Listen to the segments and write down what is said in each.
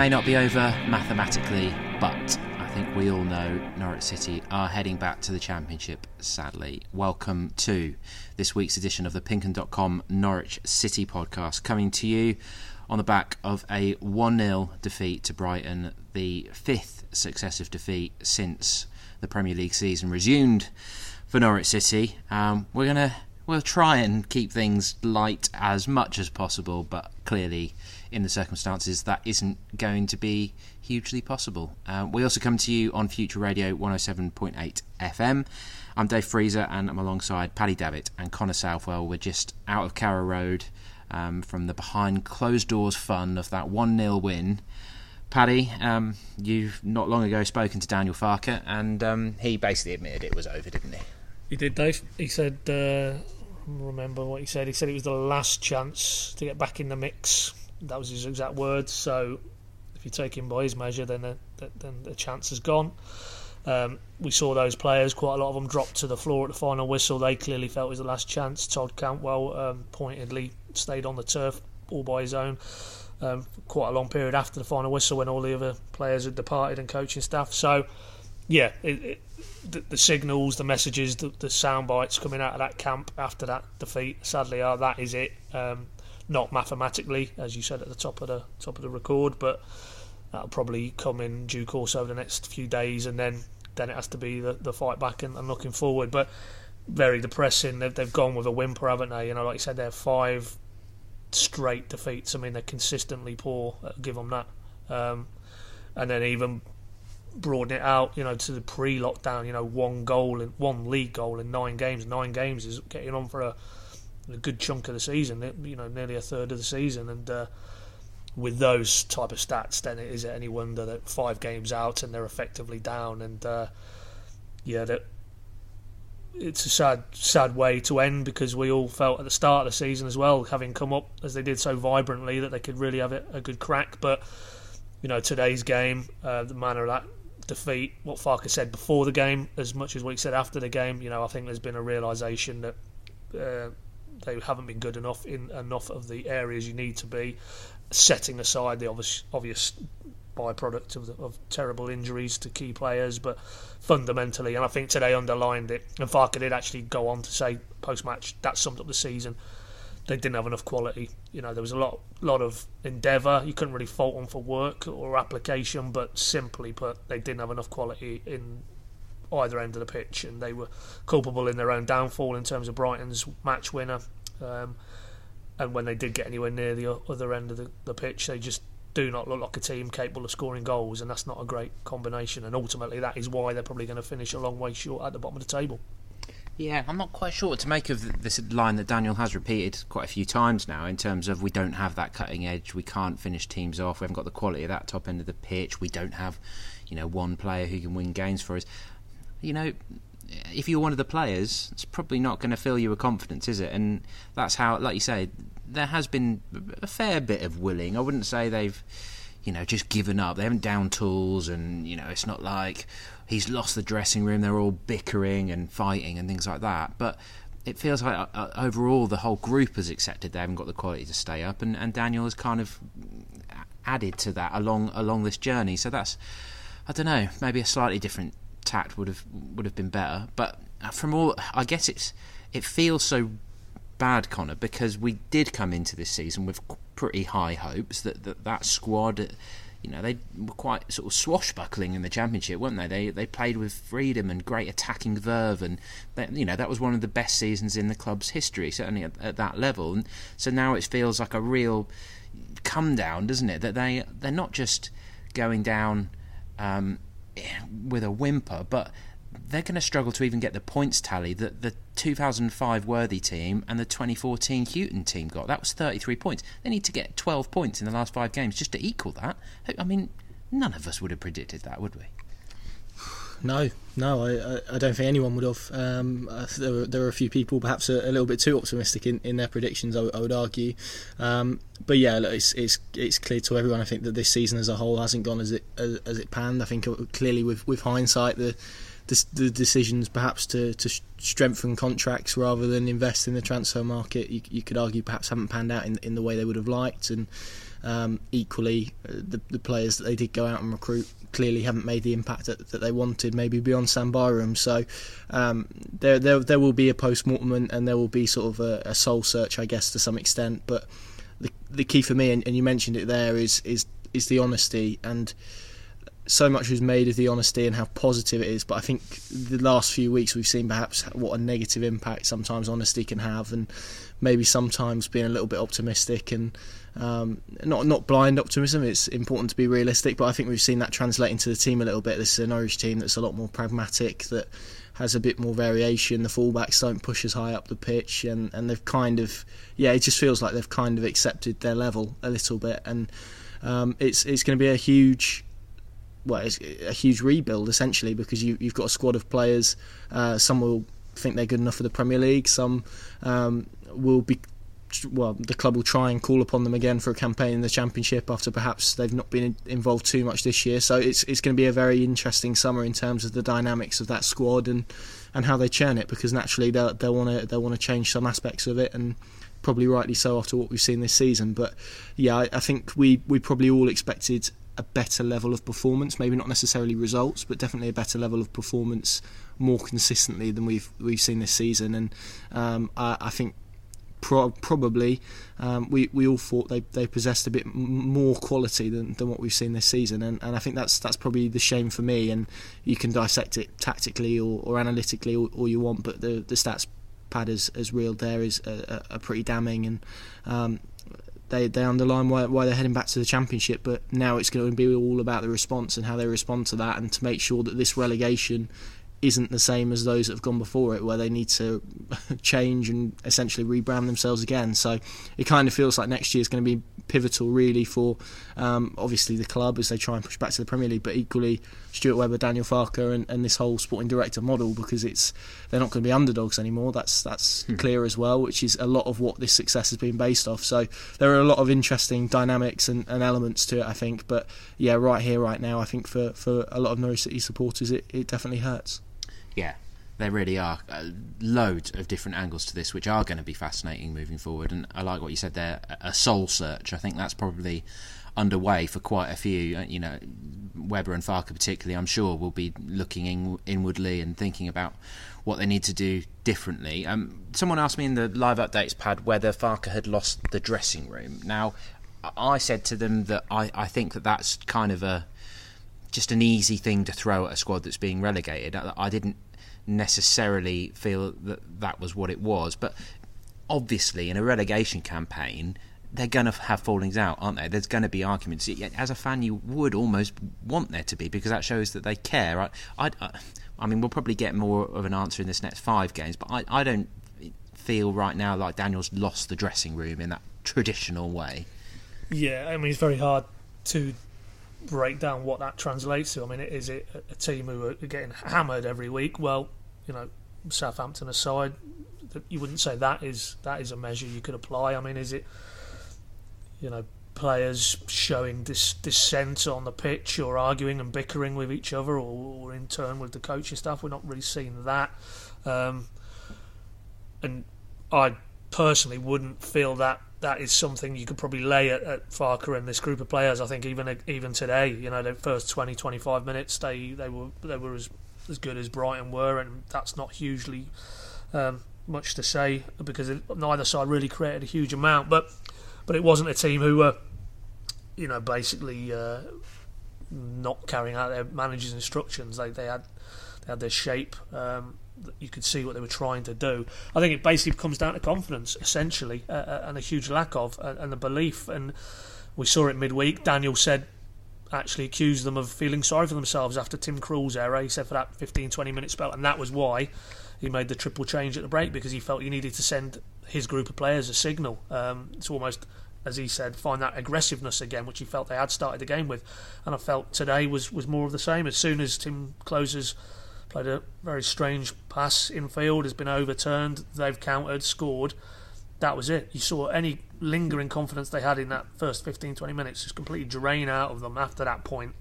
May not be over mathematically, but I think we all know Norwich City are heading back to the Championship, sadly. Welcome to this week's edition of the Pinkun.com Norwich City podcast, coming to you on the back of a 1 0 defeat to Brighton, the fifth successive defeat since the Premier League season resumed for Norwich City. Um, we're going to we'll try and keep things light as much as possible, but clearly, in the circumstances, that isn't going to be hugely possible. Uh, we also come to you on Future Radio 107.8 FM. I'm Dave Freezer, and I'm alongside Paddy Davitt and Connor Southwell. We're just out of Carrow Road um, from the behind closed doors fun of that 1 0 win. Paddy, um, you've not long ago spoken to Daniel Farke, and um, he basically admitted it was over, didn't he? He did, Dave. He said, uh, remember what he said? He said it was the last chance to get back in the mix. That was his exact words. So if you take him by his measure, then the, then the chance is gone. Um, we saw those players, quite a lot of them dropped to the floor at the final whistle. They clearly felt it was the last chance. Todd Cantwell um, pointedly stayed on the turf all by his own um, quite a long period after the final whistle when all the other players had departed and coaching staff. So, yeah, it, it, the, the, signals, the messages, the, the, sound bites coming out of that camp after that defeat, sadly, are that is it. Um, not mathematically, as you said at the top of the top of the record, but that'll probably come in due course over the next few days, and then then it has to be the, the fight back and, and looking forward. But very depressing. They've, they've gone with a whimper, haven't they? You know, like you said, they're five straight defeats. I mean, they're consistently poor. I'll give them that. Um, and then even broaden it out, you know, to the pre-lockdown, you know, one goal and one league goal in nine games. Nine games is getting on for a, a good chunk of the season. You know, nearly a third of the season, and uh, with those type of stats, then is it any wonder that five games out and they're effectively down. And uh, yeah, that it's a sad, sad way to end because we all felt at the start of the season as well, having come up as they did so vibrantly, that they could really have a good crack. But you know, today's game, uh, the manner of that defeat, what Farke said before the game, as much as he said after the game, you know, I think there's been a realization that uh, they haven't been good enough in enough of the areas you need to be, setting aside the obvious, obvious byproduct of, the, of terrible injuries to key players, but fundamentally, and I think today underlined it. And Farke did actually go on to say post match that summed up the season. They didn't have enough quality. You know, there was a lot, lot of endeavour. You couldn't really fault them for work or application, but simply put, they didn't have enough quality in either end of the pitch, and they were culpable in their own downfall in terms of Brighton's match winner. Um, and when they did get anywhere near the other end of the, the pitch, they just do not look like a team capable of scoring goals, and that's not a great combination. And ultimately, that is why they're probably going to finish a long way short at the bottom of the table. Yeah, I'm not quite sure what to make of this line that Daniel has repeated quite a few times now in terms of we don't have that cutting edge, we can't finish teams off, we haven't got the quality of that top end of the pitch, we don't have, you know, one player who can win games for us. You know, if you're one of the players, it's probably not going to fill you with confidence, is it? And that's how, like you say, there has been a fair bit of willing. I wouldn't say they've, you know, just given up. They haven't down tools, and you know, it's not like he's lost the dressing room. They're all bickering and fighting and things like that. But it feels like uh, uh, overall the whole group has accepted they haven't got the quality to stay up, and, and Daniel has kind of added to that along along this journey. So that's, I don't know, maybe a slightly different tact would have would have been better. But from all, I guess it's it feels so bad, Connor, because we did come into this season with pretty high hopes that that, that squad. You know, they were quite sort of swashbuckling in the championship, weren't they? They they played with freedom and great attacking verve, and they, you know that was one of the best seasons in the club's history, certainly at, at that level. And so now it feels like a real come down, doesn't it? That they they're not just going down um, with a whimper, but they're going to struggle to even get the points tally that the 2005 Worthy team and the 2014 Hughton team got. That was 33 points. They need to get 12 points in the last five games just to equal that. I mean, none of us would have predicted that, would we? No, no, I, I don't think anyone would have. Um, there, were, there were a few people perhaps a, a little bit too optimistic in, in their predictions. I, would argue, um, but yeah, look, it's, it's it's clear to everyone. I think that this season as a whole hasn't gone as it as, as it panned. I think clearly with with hindsight, the the, decisions perhaps to, to strengthen contracts rather than invest in the transfer market, you, you could argue perhaps haven't panned out in in the way they would have liked and. Um, equally, uh, the, the players that they did go out and recruit clearly haven't made the impact that, that they wanted, maybe beyond Sam Byram. So um, there, there, there will be a post mortem and, and, there will be sort of a, a, soul search, I guess, to some extent. But the, the key for me, and, and you mentioned it there, is is is the honesty and so much was made of the honesty and how positive it is, but I think the last few weeks we've seen perhaps what a negative impact sometimes honesty can have, and maybe sometimes being a little bit optimistic and um, not not blind optimism. It's important to be realistic, but I think we've seen that translate into the team a little bit. This is an Irish team that's a lot more pragmatic, that has a bit more variation. The fullbacks don't push as high up the pitch, and, and they've kind of yeah, it just feels like they've kind of accepted their level a little bit, and um, it's it's going to be a huge well, it's a huge rebuild essentially because you, have got a squad of players. Uh, some will think they're good enough for the Premier League. Some um, will be well, the club will try and call upon them again for a campaign in the Championship after perhaps they've not been involved too much this year. So it's it's going to be a very interesting summer in terms of the dynamics of that squad and, and how they churn it because naturally they'll they'll want to they'll want to change some aspects of it and probably rightly so after what we've seen this season. But yeah, I, I think we we probably all expected a better level of performance, maybe not necessarily results, but definitely a better level of performance more consistently than we've we've seen this season. And um, I, I, think pro- probably um, we we all thought they, they possessed a bit more quality than, than what we've seen this season, and, and I think that's that's probably the shame for me. And you can dissect it tactically or, or analytically all, all, you want, but the the stats pad as as reeled there is a pretty damning, and um, they they underline why why they're heading back to the championship. But now it's going to be all about the response and how they respond to that, and to make sure that this relegation isn't the same as those that have gone before it, where they need to change and essentially rebrand themselves again. So it kind of feels like next year is going to be pivotal, really, for um, obviously the club as they try and push back to the Premier League, but equally Stuart Webber, Daniel Farke, and, and this whole sporting director model because it's they're not going to be underdogs anymore. That's that's hmm. clear as well, which is a lot of what this success has been based off. So there are a lot of interesting dynamics and, and elements to it, I think. But yeah, right here, right now, I think for, for a lot of Norwich City supporters, it, it definitely hurts yeah, there really are uh, loads of different angles to this, which are going to be fascinating moving forward. And I like what you said there, a soul search. I think that's probably underway for quite a few. Uh, you know, Webber and Farke particularly, I'm sure, will be looking in, inwardly and thinking about what they need to do differently. Um, someone asked me in the live updates pad whether Farke had lost the dressing room. Now, I said to them that I, I think that that's kind of a just an easy thing to throw at a squad that's being relegated. I, I didn't necessarily feel that that was what it was, but obviously in a relegation campaign they're going to have fallings out, aren't they? There's going to be arguments. As a fan, you would almost want there to be because that shows that they care. I, I, I mean, we'll probably get more of an answer in this next five games, but I, I don't feel right now like Daniel's lost the dressing room in that traditional way. Yeah, I mean, it's very hard to break down what that translates to. I mean, is it a team who are getting hammered every week? Well, you know, Southampton aside, you wouldn't say that is that is a measure you could apply. I mean, is it you know players showing dis- dissent on the pitch or arguing and bickering with each other or, or in turn with the coaching staff? We're not really seeing that, um, and I personally wouldn't feel that that is something you could probably lay at, at Farke and this group of players. I think even even today, you know, the first 20, 25 minutes, they, they were they were as as good as Brighton were, and that's not hugely um, much to say because it, neither side really created a huge amount. But but it wasn't a team who were, you know, basically uh, not carrying out their manager's instructions. They they had they had their shape. Um, you could see what they were trying to do. I think it basically comes down to confidence, essentially, uh, and a huge lack of, uh, and the belief. And we saw it midweek. Daniel said actually accused them of feeling sorry for themselves after Tim Krul's error. He said for that 15 20 minute spell, and that was why he made the triple change at the break because he felt he needed to send his group of players a signal. Um, it's almost, as he said, find that aggressiveness again, which he felt they had started the game with. And I felt today was, was more of the same. As soon as Timm Klose's played a very strange pass in field, has been overturned, they've countered, scored. That was it. You saw any lingering confidence they had in that first 15 20 minutes just completely drain out of them after that point.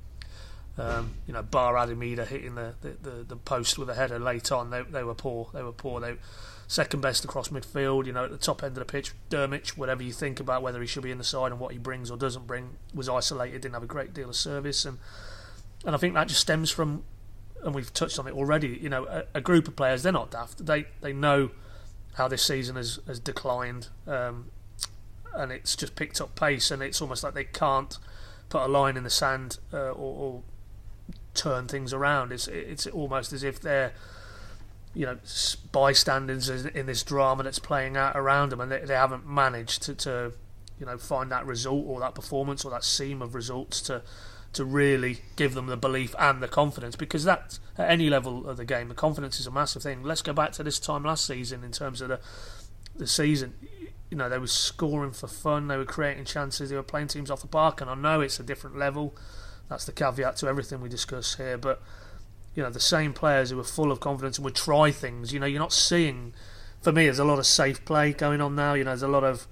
Um, you know, bar Adam Idah hitting the, the, the, the, post with a header late on, they, they were poor. They were poor. They second best across midfield. You know, at the top end of the pitch, Drmic, whatever you think about whether he should be in the side and what he brings or doesn't bring, was isolated. Didn't have a great deal of service, and and I think that just stems from, and we've touched on it already. You know, a, a group of players. They're not daft. They they know how this season has has declined, um, and it's just picked up pace, and it's almost like they can't put a line in the sand uh, or, or turn things around. It's it's almost as if they're you know bystanders in this drama that's playing out around them, and they, they haven't managed to, to you know find that result or that performance or that seam of results to to really give them the belief and the confidence because that at any level of the game the confidence is a massive thing let's go back to this time last season in terms of the the season you know they were scoring for fun they were creating chances they were playing teams off the park and I know it's a different level that's the caveat to everything we discuss here. But you know, the same players who are full of confidence and would try things. You know, you're not seeing. For me, there's a lot of safe play going on now. You know, there's a lot of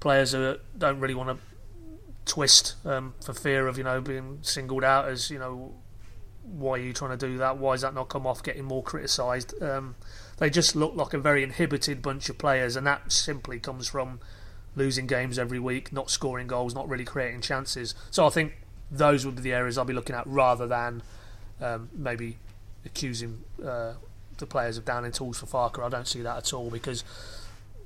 players who don't really want to twist um, for fear of you know being singled out as you know why are you trying to do that? Why has that not come off getting more criticised? Um, they just look like a very inhibited bunch of players, and that simply comes from losing games every week, not scoring goals, not really creating chances. So I think those would be the areas I'll be looking at rather than um, maybe accusing uh, the players of downing tools for Farke. I don't see that at all because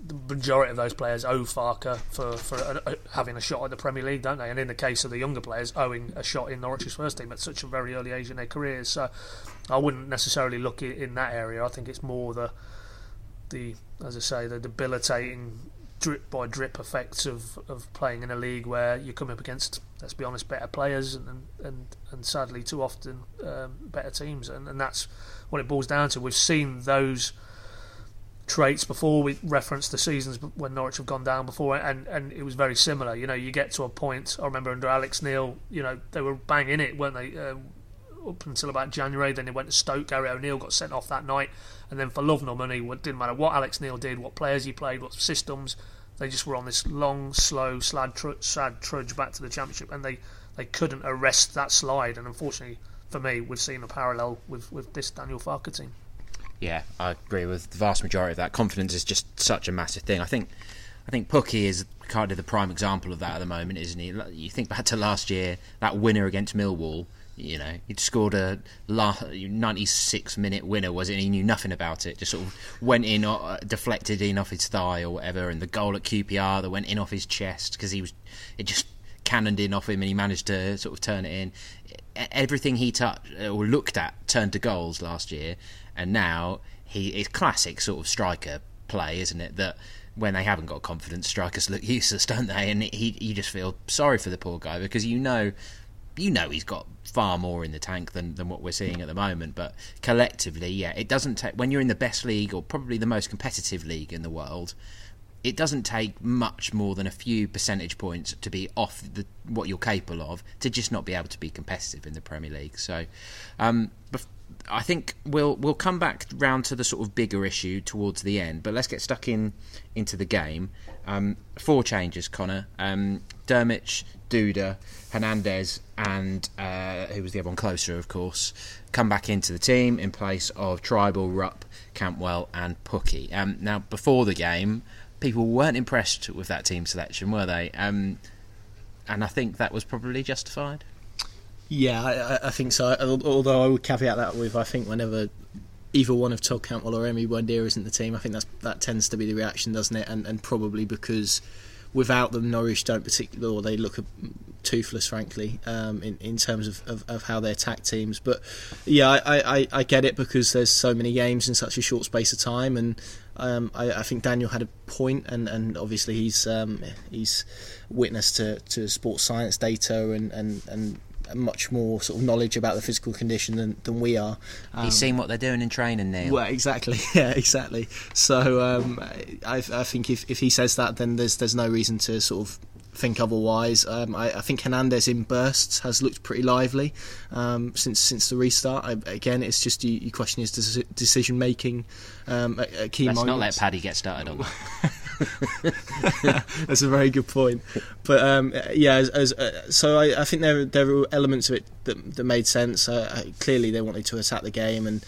the majority of those players owe Farke for, for a, a, having a shot at the Premier League, don't they? And in the case of the younger players, owing a shot in Norwich's first team at such a very early age in their careers. So I wouldn't necessarily look in that area. I think it's more the the as I say the debilitating drip by drip effects of, of playing in a league where you come up against, let's be honest, better players and and, and sadly too often um, better teams, and, and that's what it boils down to. We've seen those traits before. We referenced the seasons when Norwich have gone down before, and, and it was very similar. You know, you get to a point. I remember under Alex Neil, you know, they were banging it, weren't they? Uh, up until about January, then they went to Stoke. Gary O'Neill got sent off that night and then for love nor money, it didn't matter what Alex Neil did, what players he played, what systems, they just were on this long, slow, sad, tr- sad trudge back to the championship, and they, they couldn't arrest that slide. And unfortunately for me, we've seen a parallel with, with this Daniel Farke team. Yeah, I agree with the vast majority of that. Confidence is just such a massive thing. I think I think Pukki is kind of the prime example of that at the moment, isn't he? You think back to last year, that winner against Millwall you know, he'd scored a 96 minute winner, was it? And he knew nothing about it. Just sort of went in, uh, deflected in off his thigh or whatever. And the goal at QPR that went in off his chest because he was, it just cannoned in off him and he managed to sort of turn it in. Everything he touched or looked at turned to goals last year. And now he is classic sort of striker play, isn't it? That when they haven't got confidence, strikers look useless, don't they? And he, you just feel sorry for the poor guy because you know you know he's got far more in the tank than, than what we're seeing at the moment. But collectively, yeah, it doesn't take when you're in the best league or probably the most competitive league in the world. It doesn't take much more than a few percentage points to be off the, what you're capable of to just not be able to be competitive in the Premier League. So, um, I think we'll we'll come back round to the sort of bigger issue towards the end. But let's get stuck in into the game. Um, four changes, Connor. Um, Drmic, Duda, Hernandez, and uh, who was the other one Klose, of course, come back into the team in place of Trybull, Rupp, Cantwell, and Pukki. Um, now, before the game, people weren't impressed with that team selection, were they? Um, and I think that was probably justified. Yeah, I, I, think so. Although I would caveat that with I think whenever either one of Todd Cantwell or Emi Buendia isn't the team, I think that's that tends to be the reaction, doesn't it? And, and probably because without them, Norwich don't particularly, or they look toothless, frankly, um, in in terms of, of, of, how they attack teams. But yeah, I, I, I get it because there's so many games in such a short space of time, and um, I, I, think Daniel had a point, and, and obviously he's um, he's witness to, to sports science data and, and, and much more sort of knowledge about the physical condition than, than we are. Um, He's seen what they're doing in training now. Well, exactly. Yeah, exactly. So um, I, I, think if, if he says that, then there's there's no reason to sort of think otherwise. Um, I, I, think Hernandez in bursts has looked pretty lively um, since since the restart. I, again, it's just you, you question his decision making um, at, at, key Let's moments. not let Paddy get started on that. That's a very good point. But um, yeah, as, as, uh, so I, I, think there there were elements of it that, that made sense. Uh, clearly, they wanted to attack the game and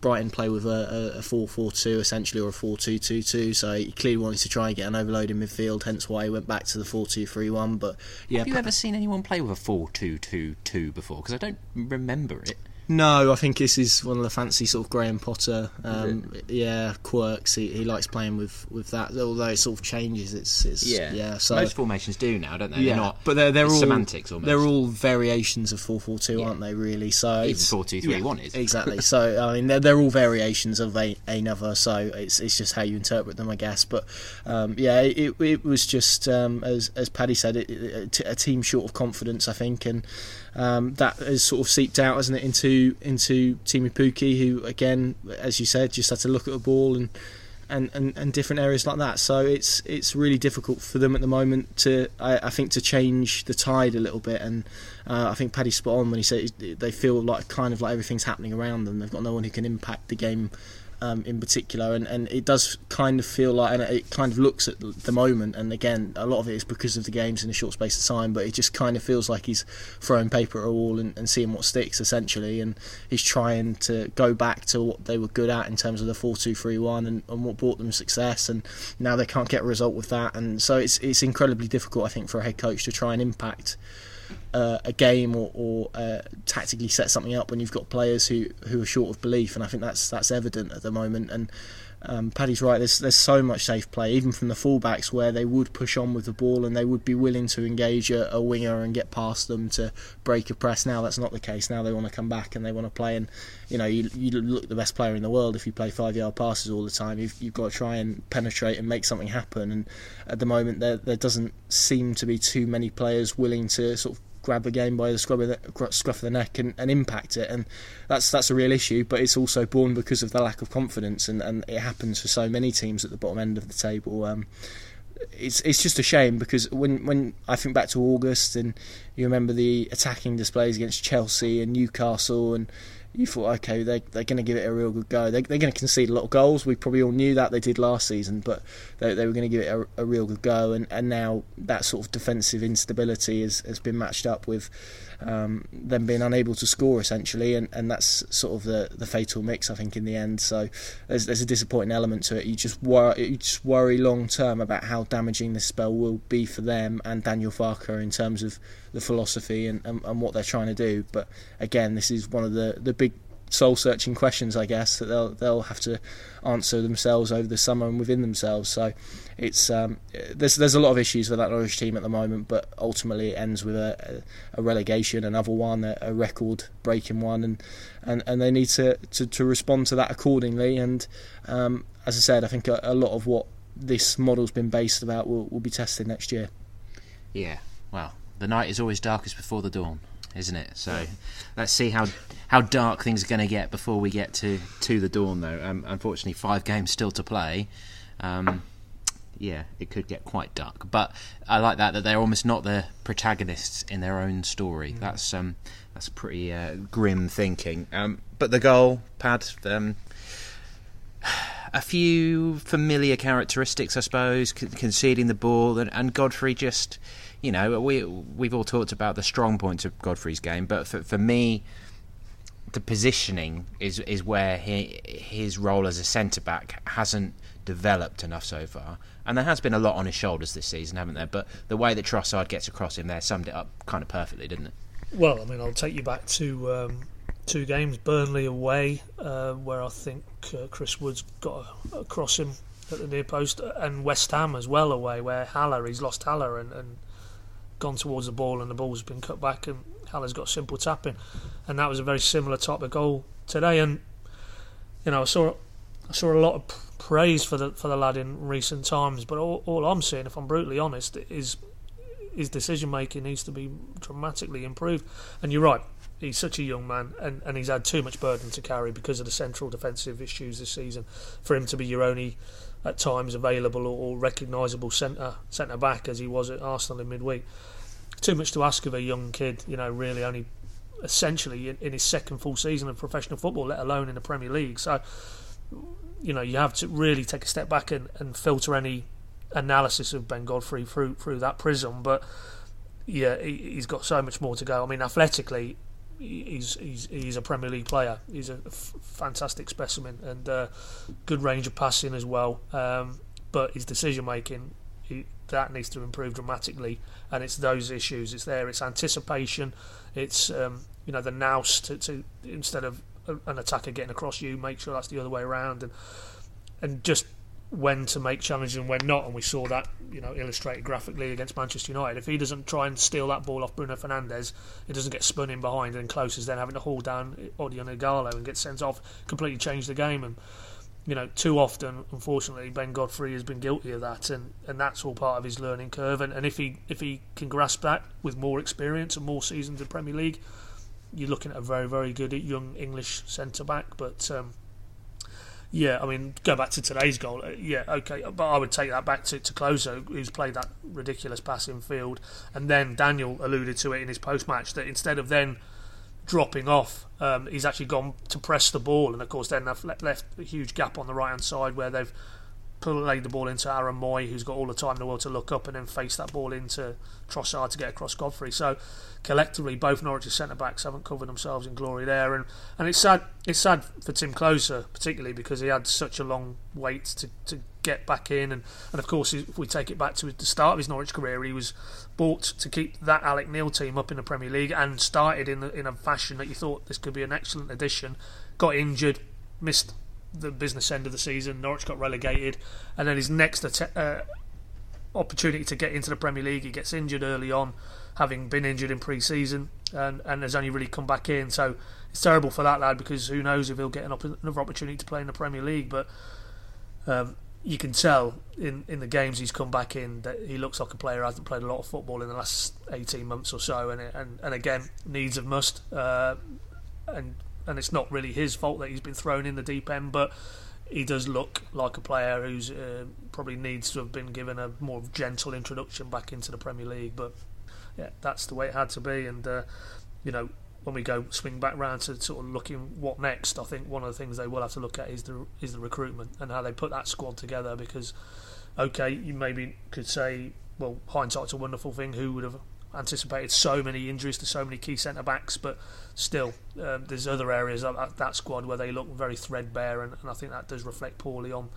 Brighton play with a, a 4-4-2 essentially or a 4-2-2-2 so he clearly wanted to try and get an overload in midfield hence why he went back to the 4-2-3-1 but yeah have you ever seen anyone play with a 4-2-2-2 before because I don't remember it no, I think this is one of the fancy sort of Graham Potter, um, yeah, quirks. He, he likes playing with, with that. Although it sort of changes, it's, it's yeah. yeah so most formations do now, don't they? Yeah, they're not, but they're they're all semantics. Almost. They're all variations of four four two, aren't they? Really, so even four two three one is exactly. so I mean, they're, they're all variations of a, another. So it's it's just how you interpret them, I guess. But um, yeah, it, it was just um, as as Paddy said, it, it, a team short of confidence, I think, and um, that has sort of seeped out, hasn't it, into into Teemu Pukki, who again, as you said, just had to look at the ball and, and, and, and different areas like that. So it's it's really difficult for them at the moment to I, I think to change the tide a little bit. And uh, I think Paddy's spot on when he said they feel like kind of like everything's happening around them. They've got no one who can impact the game um, in particular, and, and it does kind of feel like, and it kind of looks at the moment, and again, a lot of it is because of the games in a short space of time, but it just kind of feels like he's throwing paper at a wall and, and seeing what sticks, essentially, and he's trying to go back to what they were good at in terms of the 4 2 3 1 and, and what brought them success, and now they can't get a result with that, and so it's, it's incredibly difficult, I think, for a head coach to try and impact uh, a game or, or uh, tactically set something up when you've got players who, who are short of belief, and I think that's that's evident at the moment. And um, Paddy's right. There's there's so much safe play, even from the fullbacks, where they would push on with the ball and they would be willing to engage a, a, winger and get past them to break a press. Now that's not the case. Now they want to come back and they want to play. And you know, you, you look the best player in the world if you play five yard passes all the time. You've, you've got to try and penetrate and make something happen. And at the moment, there there doesn't seem to be too many players willing to sort of grab a game by the scruff of the, scruff of the neck and, and, impact it, and that's that's a real issue. But it's also born because of the lack of confidence, and, and it happens for so many teams at the bottom end of the table. Um, it's it's just a shame because when when I think back to August and you remember the attacking displays against Chelsea and Newcastle and you thought, okay, they, they're going to give it a real good go. They, they're going to concede a lot of goals. We probably all knew that they did last season, but they, they were going to give it a, a, real good go. And, and now that sort of defensive instability has, has been matched up with um, them being unable to score essentially, and, and that's sort of the, the fatal mix, I think, in the end. So there's, there's a disappointing element to it. You just worry, you just worry long term about how damaging this spell will be for them and Daniel Farke in terms of the philosophy and, and, and what they're trying to do. But again, this is one of the, the big soul searching questions, I guess, that they'll they'll have to answer themselves over the summer and within themselves. So it's um, there's there's a lot of issues with that Norwich team at the moment, but ultimately it ends with a, a relegation, another one, a, a record breaking one, and, and, and they need to, to, to respond to that accordingly. And um, as I said, I think a, a lot of what this model's been based about will, will be tested next year. Yeah, well, the night is always darkest before the dawn, isn't it? So let's see how how dark things are going to get before we get to to the dawn. Though, um, unfortunately, five games still to play. Um, yeah, it could get quite dark. But I like that that they're almost not the protagonists in their own story. Mm. That's um, that's pretty uh, grim thinking. Um, but the goal, Pad, um, a few familiar characteristics, I suppose, conceding the ball, and, and Godfrey just you know, we we've all talked about the strong points of Godfrey's game, but for, for me, the positioning is is where he, his role as a centre back hasn't developed enough so far. And there has been a lot on his shoulders this season, haven't there? But the way that Trossard gets across him there summed it up kind of perfectly, didn't it? Well, I mean, I'll take you back to um, two games: Burnley away, uh, where I think uh, Chris Wood's got across him at the near post, and West Ham as well away, where Haller he's lost Haller and, and gone towards the ball and the ball's been cut back and Haller's got simple tapping, and that was a very similar type of goal today. And you know, I saw I saw a lot of praise for the for the lad in recent times, but all, all I'm seeing, if I'm brutally honest, is his decision making needs to be dramatically improved. And you're right, he's such a young man, and, and he's had too much burden to carry because of the central defensive issues this season. For him to be your only, at times, available or, or recognisable centre centre back as he was at Arsenal in midweek, too much to ask of a young kid. You know, really only essentially in, in his second full season of professional football, let alone in the Premier League. So, you know, you have to really take a step back and, and filter any analysis of Ben Godfrey through through that prism. But yeah, he, has got so much more to go. I mean, athletically, he's he's he's a Premier League player. He's a f- fantastic specimen and uh, good range of passing as well. Um, but his decision making that needs to improve dramatically, and it's those issues. It's there. It's anticipation. It's um, you know the nous to, to instead of an attacker getting across you, make sure that's the other way around, and and just when to make challenges and when not. And we saw that, you know, illustrated graphically against Manchester United. If he doesn't try and steal that ball off Bruno Fernandes, it doesn't get spun in behind and Klose as then having to haul down Odion Ighalo and get sent off, completely change the game. And, you know, too often, unfortunately, Ben Godfrey has been guilty of that, and, and that's all part of his learning curve. And, and if he if he can grasp that with more experience and more seasons in Premier League, you're looking at a very very good young English centre back. But um, yeah, I mean, go back to today's goal. Uh, yeah, okay, but I would take that back to, to who's played that ridiculous passing field. And then Daniel alluded to it in his post match that instead of then dropping off, um, he's actually gone to press the ball. And of course, then they've left a huge gap on the right hand side where they've played the ball into Aaron Mooy, who's got all the time in the world to look up and then face that ball into Trossard to get across Godfrey. So collectively, both Norwich's centre backs haven't covered themselves in glory there, and, and it's sad. It's sad for Timm Klose particularly because he had such a long wait to, to get back in, and, and of course, if we take it back to the start of his Norwich career, he was bought to keep that Alex Neil team up in the Premier League and started in the, in a fashion that you thought this could be an excellent addition. Got injured, missed the business end of the season. Norwich got relegated, and then his next att- uh, opportunity to get into the Premier League, he gets injured early on, having been injured in pre-season, and and has only really come back in. So it's terrible for that lad because who knows if he'll get another opportunity to play in the Premier League. But um, you can tell in, in the games he's come back in that he looks like a player who hasn't played a lot of football in the last 18 months or so, and and, and again needs of must. Uh, and and it's not really his fault that he's been thrown in the deep end, but he does look like a player who's uh, probably needs to have been given a more gentle introduction back into the Premier League. But yeah, that's the way it had to be, and uh, you know when we go swing back round to sort of looking what next, I think one of the things they will have to look at is the is the recruitment and how they put that squad together. Because okay, you maybe could say, well, hindsight's a wonderful thing. Who would have anticipated so many injuries to so many key centre backs, but still, um, there's other areas of that squad where they look very threadbare, and, and I think that does reflect poorly on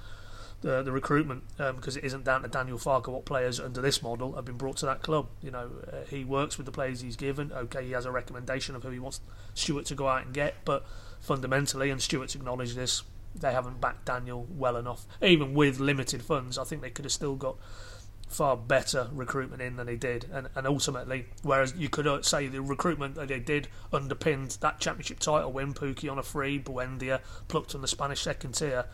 the, the recruitment um, because it isn't down to Daniel Farke what players under this model have been brought to that club. You know, uh, he works with the players he's given. Okay, he has a recommendation of who he wants Stuart to go out and get, but fundamentally, and Stuart's acknowledged this, they haven't backed Daniel well enough. Even with limited funds, I think they could have still got far better recruitment in than they did, and, and ultimately, whereas you could uh, say the recruitment that they did underpinned that championship title win, Pukki on a free, Buendia plucked from the Spanish second tier.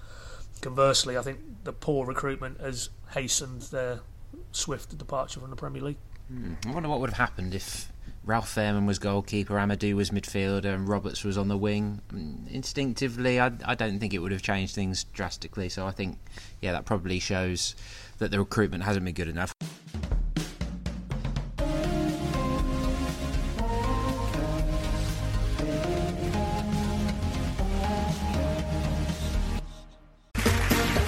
Conversely, I think the poor recruitment has hastened their swift departure from the Premier League. Hmm. I wonder what would have happened if Ralf Fährmann was goalkeeper, Amadou was midfielder, and Roberts was on the wing. Hmm, instinctively, I, I don't think it would have changed things drastically. So I think, yeah, that probably shows that the recruitment hasn't been good enough.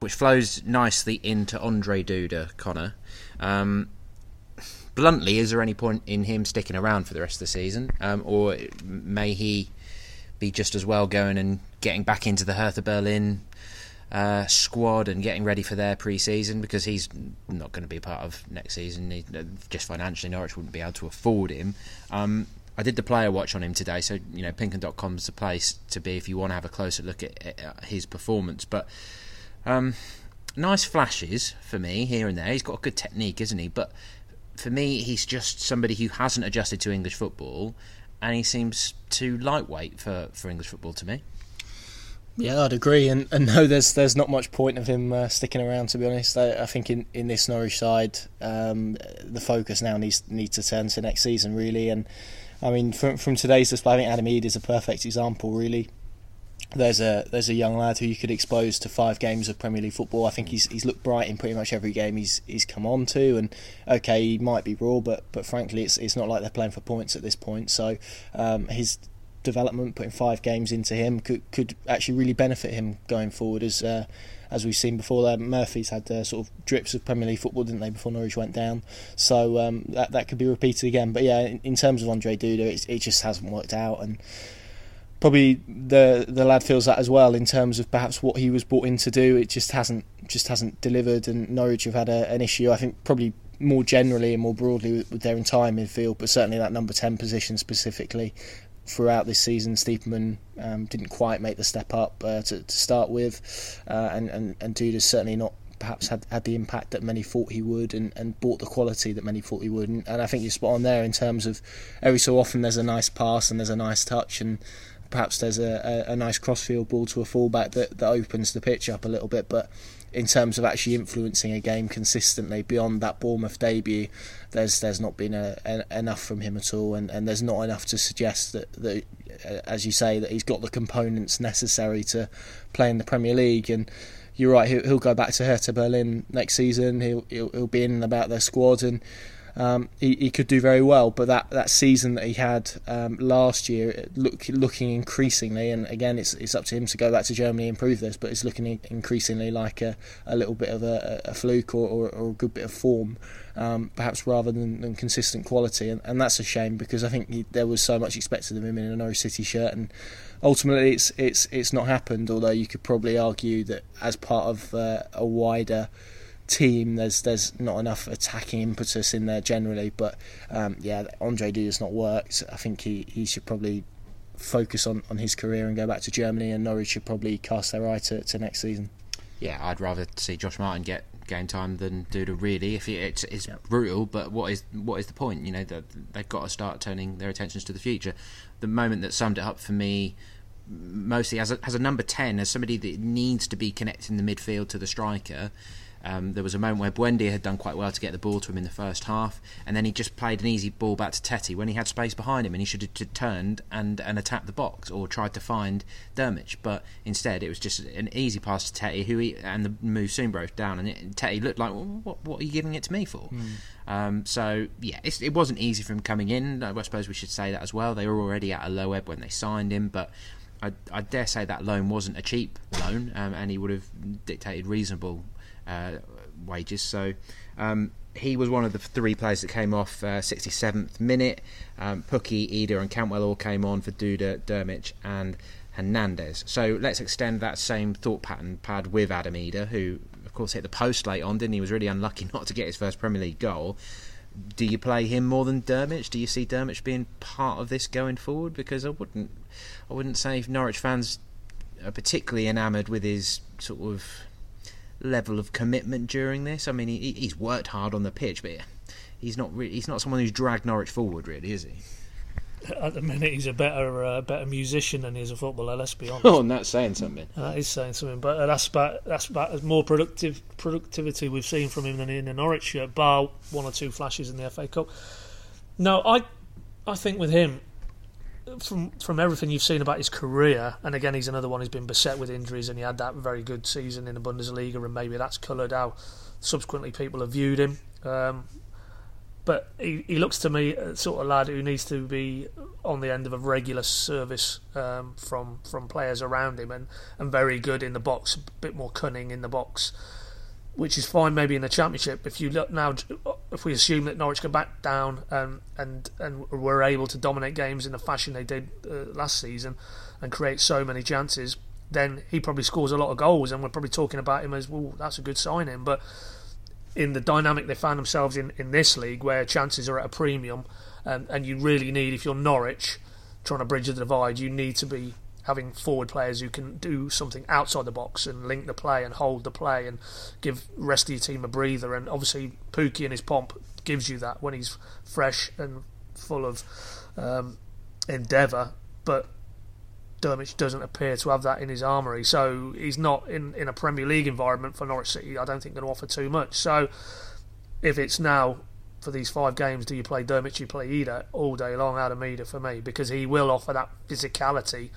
Which flows nicely into Andre Duda, Connor. Um, bluntly, is there any point in him sticking around for the rest of the season? Um, or may he be just as well going and getting back into the Hertha Berlin uh, squad and getting ready for their pre-season because he's not going to be part of next season. He, just financially, Norwich wouldn't be able to afford him. Um, I did the player watch on him today, so you know Pinkun.com is the place to be if you want to have a closer look at, at his performance. But um, nice flashes for me here and there. He's got a good technique, isn't he? But for me, he's just somebody who hasn't adjusted to English football, and he seems too lightweight for, for English football to me. Yeah, I'd agree, and, and no, there's there's not much point of him uh, sticking around. To be honest, I, I, think in, in this Norwich side, um, the focus now needs needs to turn to next season really. And I mean, from from today's display, I think Adam Idah is a perfect example. Really, there's a there's a young lad who you could expose to five games of Premier League football. I think he's he's looked bright in pretty much every game he's he's come on to, and okay, he might be raw, but but frankly, it's it's not like they're playing for points at this point. So um, his development, putting five games into him, could could actually really benefit him going forward. As uh, as we've seen before, there Murphy's had uh, sort of drips of Premier League football, didn't they, before Norwich went down? So um, that that could be repeated again. But yeah, in, in terms of Andre Duda, it just hasn't worked out, and probably the the lad feels that as well in terms of perhaps what he was brought in to do. It just hasn't just hasn't delivered, and Norwich have had a, an issue. I think probably more generally and more broadly with, with their entire midfield, but certainly that number ten position specifically throughout this season. Stiepermann um, didn't quite make the step up uh, to, to, start with, uh, and and and certainly not perhaps had, had the impact that many thought he would and, and brought the quality that many thought he would. And, and I think you're spot on there in terms of every so often there's a nice pass and there's a nice touch and perhaps there's a, a, a nice crossfield ball to a fullback that, that opens the pitch up a little bit. But in terms of actually influencing a game consistently beyond that Bournemouth debut, there's there's not been a, a, enough from him at all, and, and there's not enough to suggest that, that, uh, as you say, that he's got the components necessary to play in the Premier League. And you're right, he'll, go back to Hertha Berlin next season. He'll, he'll, he'll be in and about their squad, and um, he, he could do very well. But that, that season that he had um, last year, look, looking increasingly, and again, it's it's up to him to go back to Germany and prove this, but it's looking increasingly like a, a little bit of a, a fluke or, or, or, a good bit of form, um, perhaps rather than, than consistent quality. And, and that's a shame because I think he, there was so much expected of him in a Norwich City shirt, and ultimately it's it's it's not happened. Although you could probably argue that as part of uh, a wider team. There's there's not enough attacking impetus in there generally, but um, yeah, Andre Duda's not worked. I think he, he should probably focus on, on his career and go back to Germany, and Norwich should probably cast their eye to, to next season. Yeah, I'd rather see Josh Martin get game time than Duda. Really, if it's, it's yep. brutal, but what is what is the point? You know, they've got to start turning their attentions to the future. The moment that summed it up for me mostly as a, as a number 10 as somebody that needs to be connecting the midfield to the striker um, there was a moment where Buendia had done quite well to get the ball to him in the first half, and then he just played an easy ball back to Tettey when he had space behind him, and he should have turned and, and attacked the box or tried to find Drmic. But instead, it was just an easy pass to Tettey, who he, and the move soon broke down, and it, Tettey looked like, well, what, what are you giving it to me for? Mm. Um, so yeah, it wasn't easy for him coming in. I suppose we should say that as well. They were already at a low ebb when they signed him, but I, I, dare say that loan wasn't a cheap loan, um, and he would have dictated reasonable wages. So um, he was one of the three players that came off uh, 67th minute. Um, Pukki, Idah, and Cantwell all came on for Duda, Drmic, and Hernandez. So let's extend that same thought pattern pad with Adam Idah, who of course hit the post late on, didn't he? Was really unlucky not to get his first Premier League goal. Do you play him more than Drmic? Do you see Drmic being part of this going forward? Because I wouldn't, I wouldn't say Norwich fans are particularly enamoured with his sort of level of commitment during this. I mean, he, he's worked hard on the pitch, but he's not really, he's not someone who's dragged Norwich forward, really, is he? At the minute, he's a better uh, better musician than he is a footballer. Let's be honest. Oh, and that's saying something. That is saying something, but uh, that's about that's about as more productive productivity we've seen from him than in the Norwich shirt, bar one or two flashes in the FA Cup. No, I I think with him, from from everything you've seen about his career, and again, he's another one who's been beset with injuries, and he had that very good season in the Bundesliga, and maybe that's coloured how subsequently people have viewed him. Um, but he, he looks to me a sort of lad who needs to be on the end of a regular service um, from from players around him, and, and very good in the box, a bit more cunning in the box which is fine maybe in the championship. If you look now, if we assume that Norwich go back down and and and were able to dominate games in the fashion they did uh, last season and create so many chances, then he probably scores a lot of goals, and we're probably talking about him as well. That's a good signing, but in the dynamic they found themselves in in this league, where chances are at a premium, and, and you really need if you're Norwich trying to bridge the divide, you need to be having forward players who can do something outside the box and link the play and hold the play and give rest of your team a breather. And obviously, Pukki and his pomp gives you that when he's fresh and full of um, endeavour. But Drmic doesn't appear to have that in his armoury, so he's not in, in a Premier League environment for Norwich City. I don't think going to offer too much. So if it's now for these five games, do you play Drmic? You play Idah all day long out of Idah for me because he will offer that physicality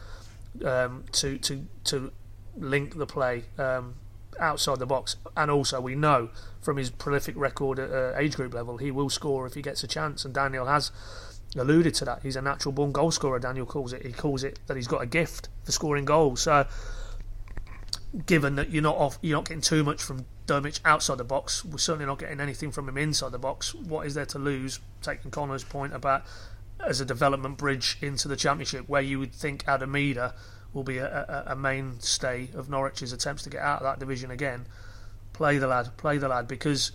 um, to to to link the play um, outside the box, and also we know from his prolific record at uh, age group level, he will score if he gets a chance, and Daniel has alluded to that. He's a natural born goal scorer. Daniel calls it. He calls it that he's got a gift for scoring goals. So, given that you're not off, you're not getting too much from Drmic outside the box. We're certainly not getting anything from him inside the box. What is there to lose? Taking Connor's point about as a development bridge into the championship, where you would think Adam Idah will be a, a, a, mainstay of Norwich's attempts to get out of that division again. Play the lad, play the lad, because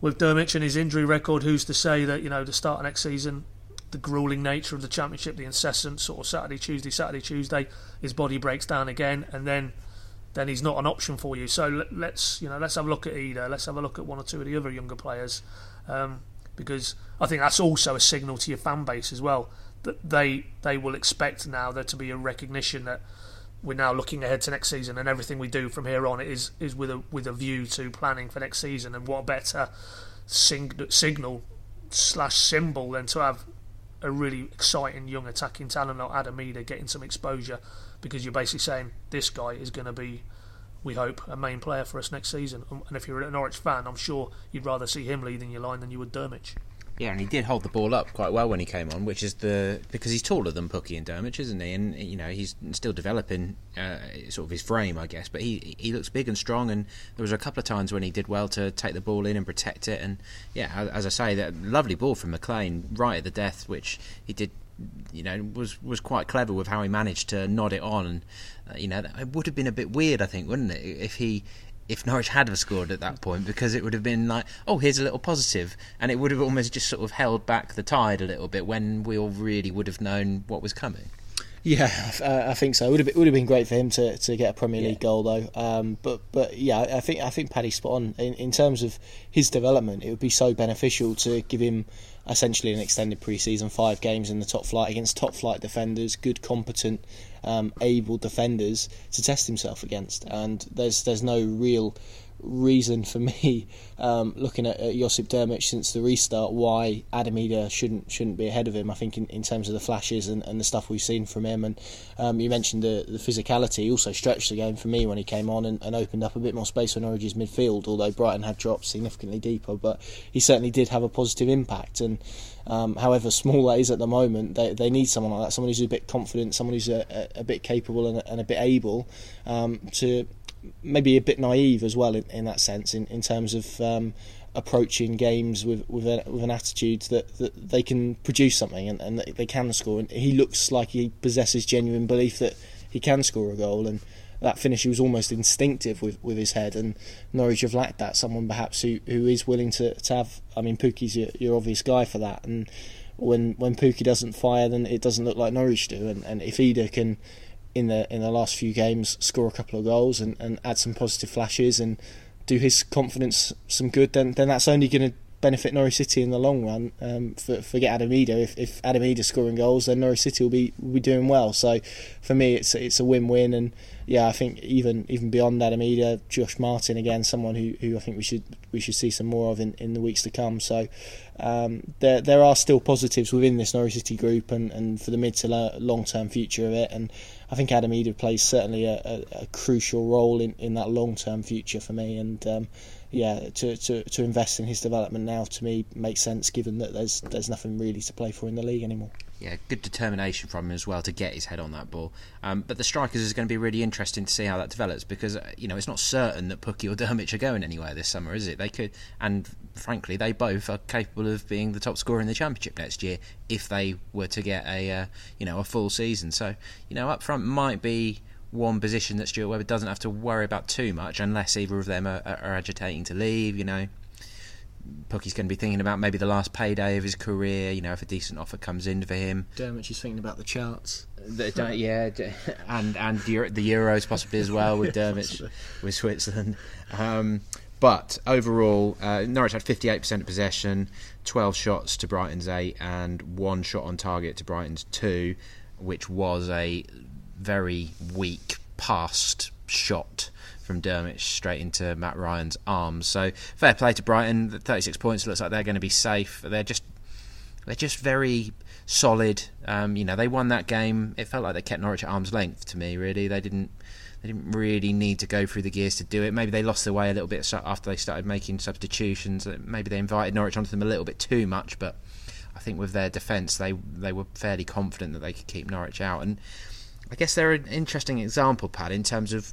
with Drmic and his injury record, who's to say that you know the start of next season, the grueling nature of the championship, the incessant sort of Saturday, Tuesday, Saturday, Tuesday, his body breaks down again, and then then he's not an option for you. So let's you know let's have a look at Idah, let's have a look at one or two of the other younger players. Um, because I think that's also a signal to your fan base as well that they they will expect now there to be a recognition that we're now looking ahead to next season and everything we do from here on is is with a with a view to planning for next season. And what better sing, signal slash symbol than to have a really exciting young attacking talent like Adam Idah getting some exposure because you're basically saying this guy is going to be we hope a main player for us next season and if you're an Norwich fan I'm sure you'd rather see him leading your line than you would Drmic yeah, and he did hold the ball up quite well when he came on, which is the because he's taller than Pukki and Drmic, isn't he? And you know he's still developing uh, sort of his frame, I guess. But he he looks big and strong, and there was a couple of times when he did well to take the ball in and protect it. And yeah, as I say, that lovely ball from McLean right at the death, which he did you know was was quite clever with how he managed to nod it on and uh, you know it would have been a bit weird I think wouldn't it if he if Norwich had have scored at that point because it would have been like, oh, here's a little positive, and it would have almost just sort of held back the tide a little bit when we all really would have known what was coming. Yeah, I think so. It would have been, would have been great for him to, to get a Premier League yeah. goal though. Um, but but yeah, I think I think Paddy's spot on in, in terms of his development. It would be so beneficial to give him essentially an extended pre-season, five games in the top flight against top flight defenders, good, competent um, able defenders to test himself against. And there's there's no real reason for me um, looking at, at Josip Drmic since the restart why Adam Idah shouldn't shouldn't be ahead of him. I think in, in terms of the flashes and, and the stuff we've seen from him, and um, you mentioned the, the physicality. He also stretched the game for me when he came on and, and opened up a bit more space for Norwich's midfield. Although Brighton had dropped significantly deeper, but he certainly did have a positive impact. And um, however small that is at the moment, they, they need someone like that, someone who's a bit confident, someone who's a, a, a bit capable and a, and a bit able um, to maybe a bit naive as well in, in that sense, in, in terms of um, approaching games with with, a, with, an attitude that, that they can produce something and, and they can score. And he looks like he possesses genuine belief that he can score a goal, and that finish was almost instinctive with, with his head. And Norwich have lacked that. Someone perhaps who, who is willing to, to have. I mean, Pukki's your, your obvious guy for that, and when when Pukki doesn't fire, then it doesn't look like Norwich do. And, and if Idah can in the in the last few games score a couple of goals and, and add some positive flashes and do his confidence some good, then then that's only going to benefit Norwich City in the long run. Um, for, forget Adam. If, if Adam Idah scoring goals, then Norwich City will be will be doing well. So for me, it's it's a win win. And yeah, I think even even beyond Adam Josh Martin again, someone who, who I think we should we should see some more of in, in the weeks to come. So um, there there are still positives within this Norwich City group, and, and for the mid to long term future of it. And I think Adam Idah plays certainly a, a, a crucial role in, in that long term future for me. And um, yeah, to, to, to invest in his development now to me makes sense given that there's there's nothing really to play for in the league anymore. Yeah, good determination from him as well to get his head on that ball. Um, but the strikers is going to be really interesting to see how that develops because uh, you know it's not certain that Pukki or Drmic are going anywhere this summer, is it? They could, and frankly, they both are capable of being the top scorer in the championship next year if they were to get a uh, you know a full season. So you know up front might be one position that Stuart Webber doesn't have to worry about too much unless either of them are, are agitating to leave. You know, Pukki's going to be thinking about maybe the last payday of his career. You know, if a decent offer comes in for him. Drmic is thinking about the charts. The, yeah, and and the, Euros possibly as well with Drmic with Switzerland. Um, but overall, uh, Norwich had 58% of possession, 12 shots to Brighton's 8, and one shot on target to Brighton's 2, which was a very weak passed shot from Drmic straight into Matt Ryan's arms. So fair play to Brighton. 36 points looks like they're going to be safe. They're just they're just very solid. Um, you know, they won that game. It felt like they kept Norwich at arm's length to me. Really, they didn't they didn't really need to go through the gears to do it. Maybe they lost their way a little bit after they started making substitutions. Maybe they invited Norwich onto them a little bit too much. But I think with their defence, they they were fairly confident that they could keep Norwich out. And I guess they're an interesting example, Pat, in terms of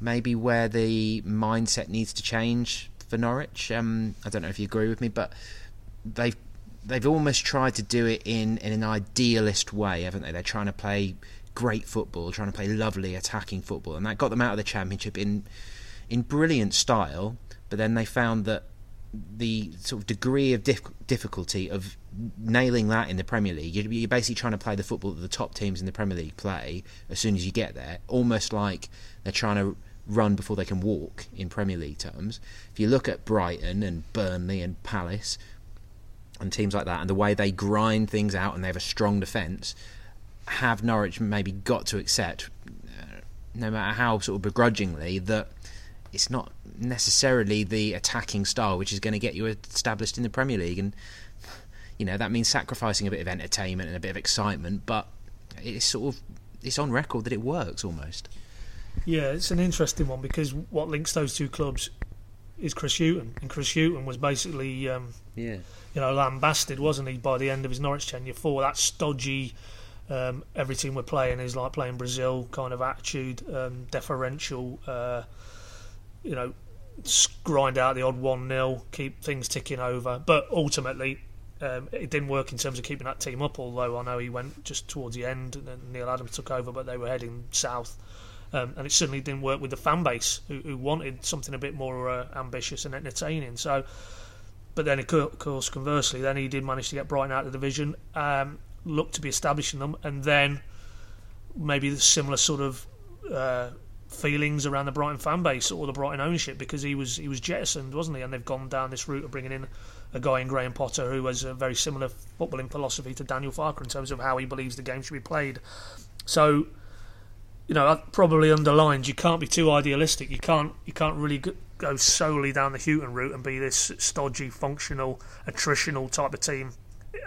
maybe where the mindset needs to change for Norwich. Um, I don't know if you agree with me, but they've they've almost tried to do it in, in an idealist way, haven't they? They're trying to play great football, trying to play lovely attacking football, and that got them out of the championship in in brilliant style. But then they found that the sort of degree of dif- difficulty of nailing that in the Premier League, you're, you're basically trying to play the football that the top teams in the Premier League play as soon as you get there, almost like they're trying to run before they can walk in Premier League terms. If you look at Brighton and Burnley and Palace and teams like that, and the way they grind things out and they have a strong defence, have Norwich maybe got to accept, uh, no matter how sort of begrudgingly, that it's not necessarily the attacking style which is going to get you established in the Premier League, and you know that means sacrificing a bit of entertainment and a bit of excitement, but it's sort of it's on record that it works almost. Yeah, it's an interesting one because what links those two clubs is Chris Hughton, and Chris Hughton was basically, um, yeah, you know, lambasted, wasn't he, by the end of his Norwich tenure for that stodgy. Um, every team we're playing is like playing Brazil kind of attitude, um, deferential, uh, you know, grind out the odd one 0 keep things ticking over. But ultimately, um, it didn't work in terms of keeping that team up. Although I know he went just towards the end, and then Neil Adams took over, but they were heading south. Um, and it certainly didn't work with the fan base who, who wanted something a bit more uh, ambitious and entertaining. So, but then of course, conversely, then he did manage to get Brighton out of the division, um, looked to be establishing them, and then maybe the similar sort of uh, feelings around the Brighton fan base or the Brighton ownership because he was he was jettisoned, wasn't he? And they've gone down this route of bringing in a guy in Graham Potter who has a very similar footballing philosophy to Daniel Farke in terms of how he believes the game should be played. So you know, that probably underlines you can't be too idealistic. You can't you can't really go solely down the Hughton route and be this stodgy, functional, attritional type of team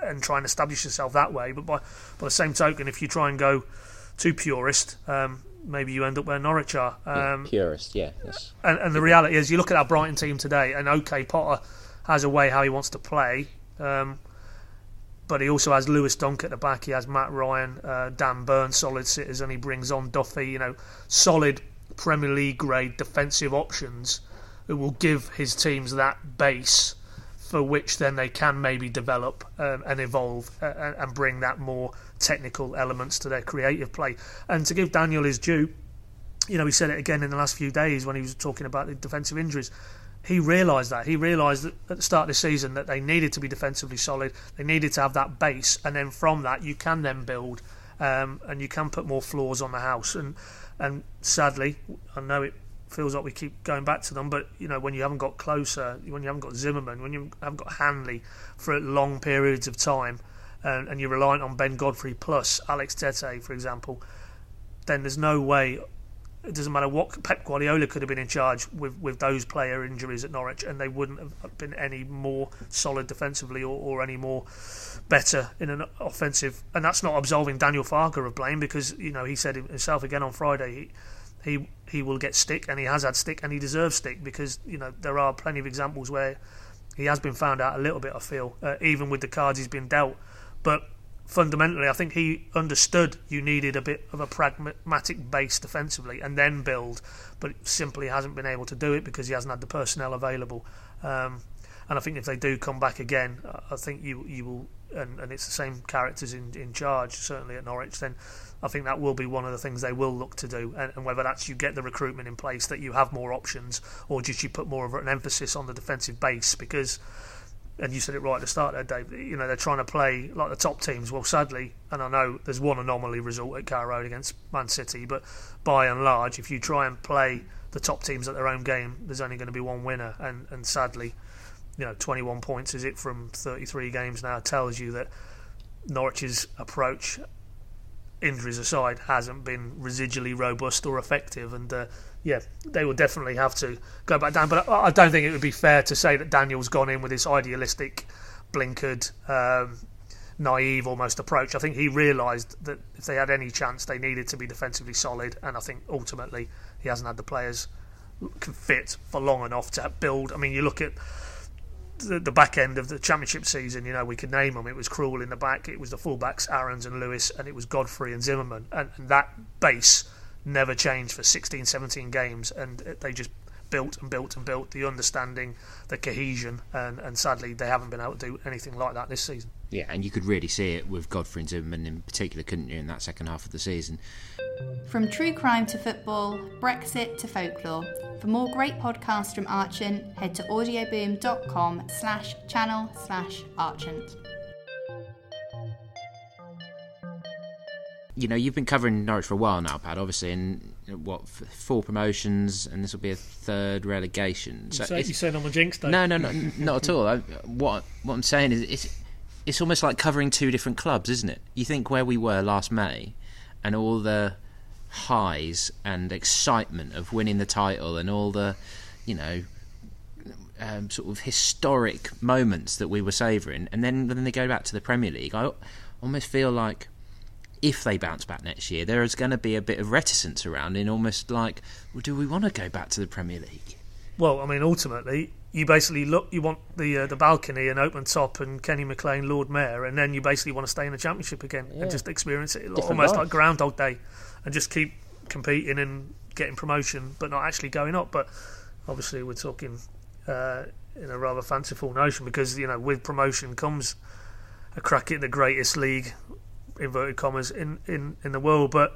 and try and establish yourself that way. But by by the same token, if you try and go too purist, um, maybe you end up where Norwich are. Um, yeah, purist, yeah. Yes. And, and, the reality is, you look at our Brighton team today, and OK Potter has a way how he wants to play. Um, but he also has Lewis Dunk at the back. He has Matt Ryan, uh, Dan Burn, solid sitters, and he brings on Duffy. You know, solid Premier League grade defensive options who will give his teams that base for which then they can maybe develop um, and evolve uh, and bring that more technical elements to their creative play. And to give Daniel his due, you know, he said it again in the last few days when he was talking about the defensive injuries he realised that. He realised at the start of the season that they needed to be defensively solid. They needed to have that base, and then from that you can then build, um, and you can put more floors on the house. And and sadly, I know it feels like we keep going back to them, but you know when you haven't got Klose, when you haven't got Zimmermann, when you haven't got Hanley for long periods of time, and, and you're reliant on Ben Godfrey plus Alex Tettey, for example, then there's no way it doesn't matter what Pep Guardiola could have been in charge with, with those player injuries at Norwich, and they wouldn't have been any more solid defensively or, or any more better in an offensive. And that's not absolving Daniel Farke of blame because you know he said himself again on Friday he he he will get stick and he has had stick and he deserves stick because you know there are plenty of examples where he has been found out a little bit. I feel uh, even with the cards he's been dealt, but fundamentally, I think he understood you needed a bit of a pragmatic base defensively and then build, but simply hasn't been able to do it because he hasn't had the personnel available. Um, and I think if they do come back again, I think you you will and, and it's the same characters in, in charge, certainly at Norwich, then I think that will be one of the things they will look to do. And, and whether that's you get the recruitment in place, that you have more options, or just you put more of an emphasis on the defensive base, because and you said it right at the start there, Dave. You know they're trying to play like the top teams. Well, sadly, and I know there's one anomaly result at Carrow Road against Man City, but by and large, if you try and play the top teams at their own game, there's only going to be one winner. And and sadly, you know, 21 points is it from 33 games now tells you that Norwich's approach, injuries aside, hasn't been residually robust or effective. And uh, yeah, they will definitely have to go back down. But I, don't think it would be fair to say that Daniel's gone in with this idealistic, blinkered, um, naive almost approach. I think he realised that if they had any chance, they needed to be defensively solid. And I think ultimately he hasn't had the players fit for long enough to build. I mean, you look at the, the, back end of the championship season, you know, we could name them. It was Krul in the back, it was the fullbacks, Aarons and Lewis, and it was Godfrey and Zimmermann. And, and, that base never changed for 16, 17 games, and they just built and built and built the understanding, the cohesion, and, and sadly they haven't been able to do anything like that this season. Yeah, and you could really see it with Godfrey and Zimmermann in particular, couldn't you, in that second half of the season? From true crime to football, Brexit to folklore. For more great podcasts from Archant, head to audioboom.com slash channel slash Archant. You know, you've been covering Norwich for a while now, Pat, obviously, and what, four promotions, and this will be a third relegation. So you, say, you saying I'm a jinx, though? No, no, no, not at all. I, what, what I'm saying is it's, it's almost like covering two different clubs, isn't it? You think where we were last May and all the highs and excitement of winning the title and all the, you know, um, sort of historic moments that we were savouring, and then then they go back to the Premier League. I almost feel like if they bounce back next year, there is going to be a bit of reticence around, in almost like, well, do we want to go back to the Premier League? Well, I mean, ultimately, you basically look, you want the uh, the balcony and open top and Kenny McLean, Lord Mayor, and then you basically want to stay in the Championship again yeah. and just experience it Different almost life. like Groundhog Day and just keep competing and getting promotion, but not actually going up. But obviously, we're talking uh, in a rather fanciful notion because you know with promotion comes a crack at the greatest league, inverted commas, in, in, in the world. But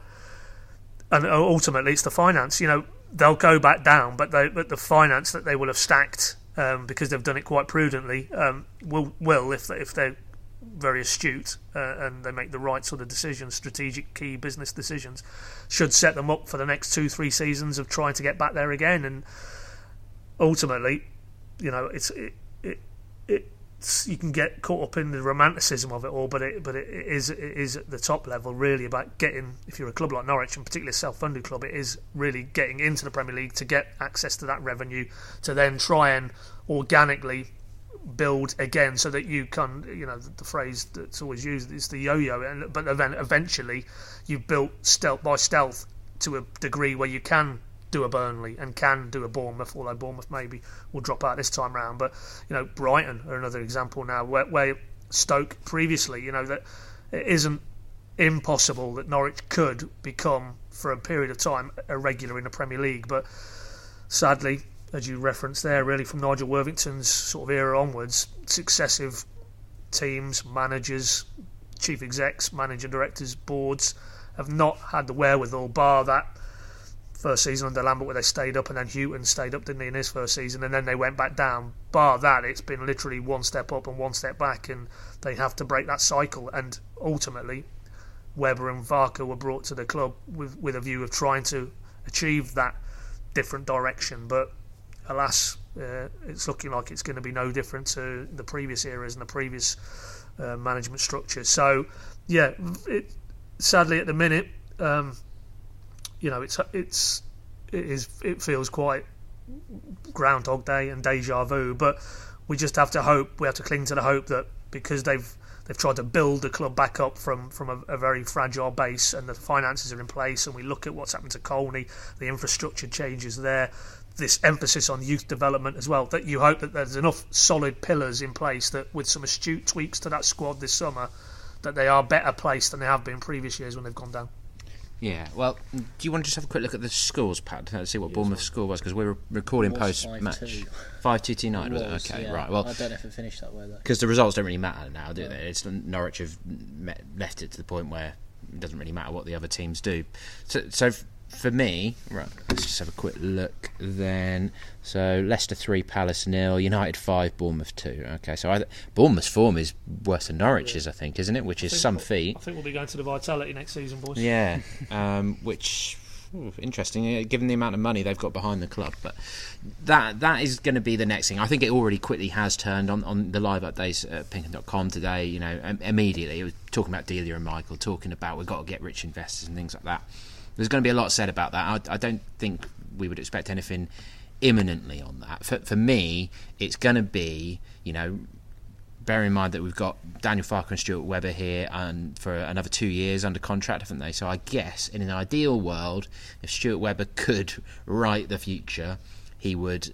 and ultimately, it's the finance. You know, they'll go back down, but they, but the finance that they will have stacked um, because they've done it quite prudently um, will will if they, if they're very astute uh, and they make the right sort of decisions, strategic key business decisions, should set them up for the next two, three seasons of trying to get back there again. And ultimately, you know, it's it, it, it's you can get caught up in the romanticism of it all, but it but it is it is at the top level really about getting. If you're a club like Norwich, and particularly a self-funded club, it is really getting into the Premier League to get access to that revenue to then try and organically build again so that you can you know the, the phrase that's always used is the yo-yo and but then eventually you've built stealth by stealth to a degree where you can do a Burnley and can do a Bournemouth although Bournemouth maybe will drop out this time round. But you know Brighton are another example now where, where Stoke previously you know that it isn't impossible that Norwich could become for a period of time a regular in the Premier League. But sadly as you referenced there, really from Nigel Worthington's sort of era onwards, successive teams, managers, chief execs, manager directors, boards have not had the wherewithal, bar that first season under Lambert where they stayed up, and then Hughton stayed up, didn't he, in his first season, and then they went back down. Bar that, it's been literally one step up and one step back, and they have to break that cycle. And ultimately, Webber and Farke were brought to the club with with a view of trying to achieve that different direction, but alas, uh, it's looking like it's going to be no different to the previous eras and the previous uh, management structure. So, yeah, it, sadly at the minute, um, you know, it's it's it is it feels quite Groundhog Day and deja vu, but we just have to hope we have to cling to the hope that because they've they've tried to build the club back up from from a, a, very fragile base and the finances are in place and we look at what's happened to Colney the infrastructure changes there this emphasis on youth development as well. That you hope that there's enough solid pillars in place that, with some astute tweaks to that squad this summer, that they are better placed than they have been previous years when they've gone down. Yeah, well, do you want to just have a quick look at the scores, Pat? Let's see what Bournemouth's score was because we were recording post match. 5-2. Five two two nine was, Was, it? Okay, yeah. right. Well, I don't know if it finished that way though. because the results don't really matter now, do they? It's Norwich have left it to the point where it doesn't really matter what the other teams do. So, so for me, right, let's just have a quick look then. So Leicester three, Palace nil, United five, Bournemouth two. Okay, so I, Bournemouth's form is worse than Norwich's, I think, isn't it? Which is I think some we'll- feat. I think we'll be going to the Vitality next season, boys. Yeah, um, which ooh, interesting, uh, given the amount of money they've got behind the club. But that that is going to be the next thing. I think it already quickly has turned on, on the live updates at Pinkun.com today. You know, um, immediately it was talking about Delia and Michael, talking about we've got to get rich investors and things like that. There's going to be a lot said about that. I, I don't think we would expect anything imminently on that. For, for me, it's going to be, you know, bear in mind that we've got Daniel Farke and Stuart Webber here and for another two years under contract, haven't they? So I guess in an ideal world, if Stuart Webber could write the future, he would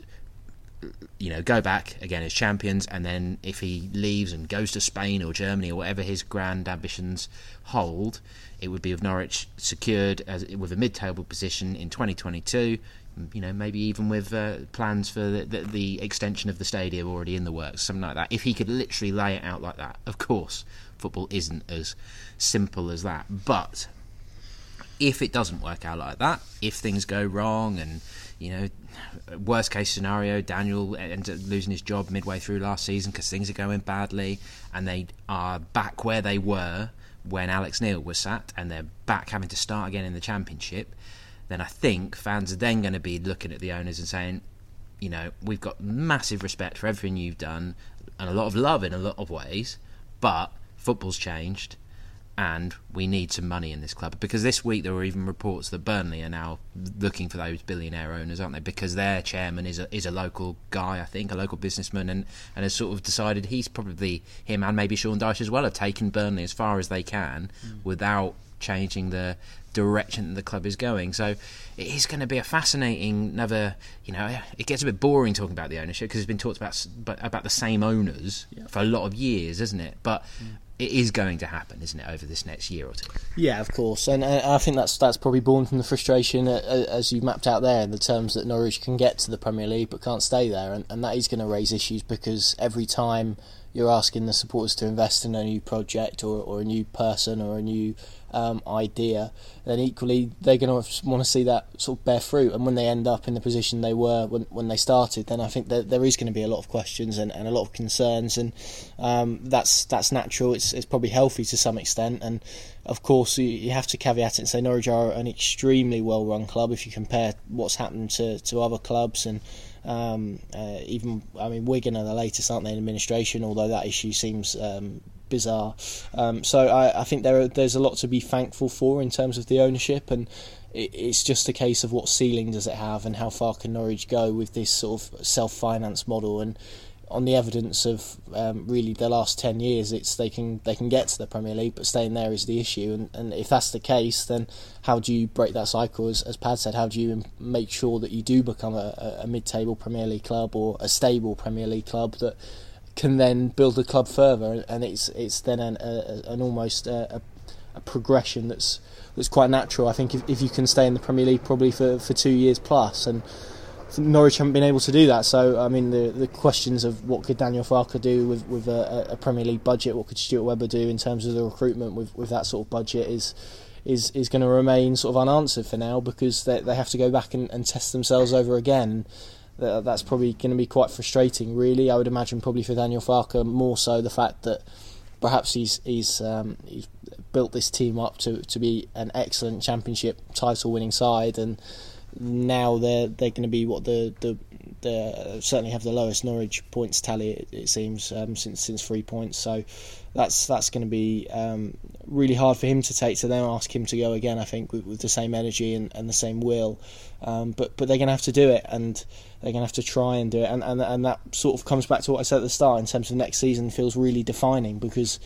you know, go back again as champions, and then if he leaves and goes to Spain or Germany or whatever his grand ambitions hold, it would be with Norwich secured as with a mid-table position in 2022. You know, maybe even with uh, plans for the, the, the extension of the stadium already in the works, something like that. If he could literally lay it out like that, of course, football isn't as simple as that. But if it doesn't work out like that, if things go wrong and you know, worst case scenario, Daniel ends up losing his job midway through last season because things are going badly, and they are back where they were when Alex Neil was sat, and they're back having to start again in the Championship. Then I think fans are then going to be looking at the owners and saying, you know, we've got massive respect for everything you've done and a lot of love in a lot of ways, but football's changed and we need some money in this club because this week there were even reports that Burnley are now looking for those billionaire owners, aren't they? Because their chairman is a is a local guy, I think, a local businessman, and, and has sort of decided he's probably him and maybe Sean Dyche as well have taken Burnley as far as they can mm. without changing the direction that the club is going. So it is going to be a fascinating another. You know, it gets a bit boring talking about the ownership because it's been talked about but about the same owners for a lot of years, isn't it? But mm. It is going to happen, isn't it, over this next year or two? Yeah, of course, and uh, I think that's that's probably born from the frustration uh, uh, as you've mapped out there in the terms that Norwich can get to the Premier League but can't stay there, and, and that is going to raise issues because every time you're asking the supporters to invest in a new project or, or a new person or a new um, idea, then equally they're going to want to see that sort of bear fruit. And when they end up in the position they were when, when they started, then I think that there is going to be a lot of questions and, and a lot of concerns, and um, that's that's natural. It's it's probably healthy to some extent, and of course you, you have to caveat it and say Norwich are an extremely well run club if you compare what's happened to, to other clubs and. Um, uh, even I mean Wigan are the latest, aren't they, in administration? Although that issue seems um, bizarre. Um, so I, I think there are, there's a lot to be thankful for in terms of the ownership, and it, it's just a case of what ceiling does it have and how far can Norwich go with this sort of self-finance model and. On the evidence of um, really the last ten years, it's they can they can get to the Premier League, but staying there is the issue. And, and if that's the case, then how do you break that cycle? As, as Pad said, how do you make sure that you do become a, a, mid-table Premier League club or a stable Premier League club that can then build the club further, and it's it's then an, a, an almost a, a progression that's that's quite natural. I think if, if you can stay in the Premier League probably for, for two years plus, and Norwich haven't been able to do that. So I mean, the the questions of what could Daniel Farke do with with a, a Premier League budget, what could Stuart Webber do in terms of the recruitment with with that sort of budget is. Is, is going to remain sort of unanswered for now because they, they have to go back and, and test themselves over again that, that's probably going to be quite frustrating. Really, I would imagine probably for Daniel Farke more so the fact that perhaps he's he's um, he's built this team up to, to be an excellent championship title winning side, and now they're they're going to be what the the the certainly have the lowest Norwich points tally it, it seems um, since since three points. So that's that's going to be um, really hard for him to take. So then ask him to go again. I think with, with the same energy and, and the same will. Um, but but they're going to have to do it, and they're going to have to try and do it. And, and and that sort of comes back to what I said at the start in terms of next season feels really defining because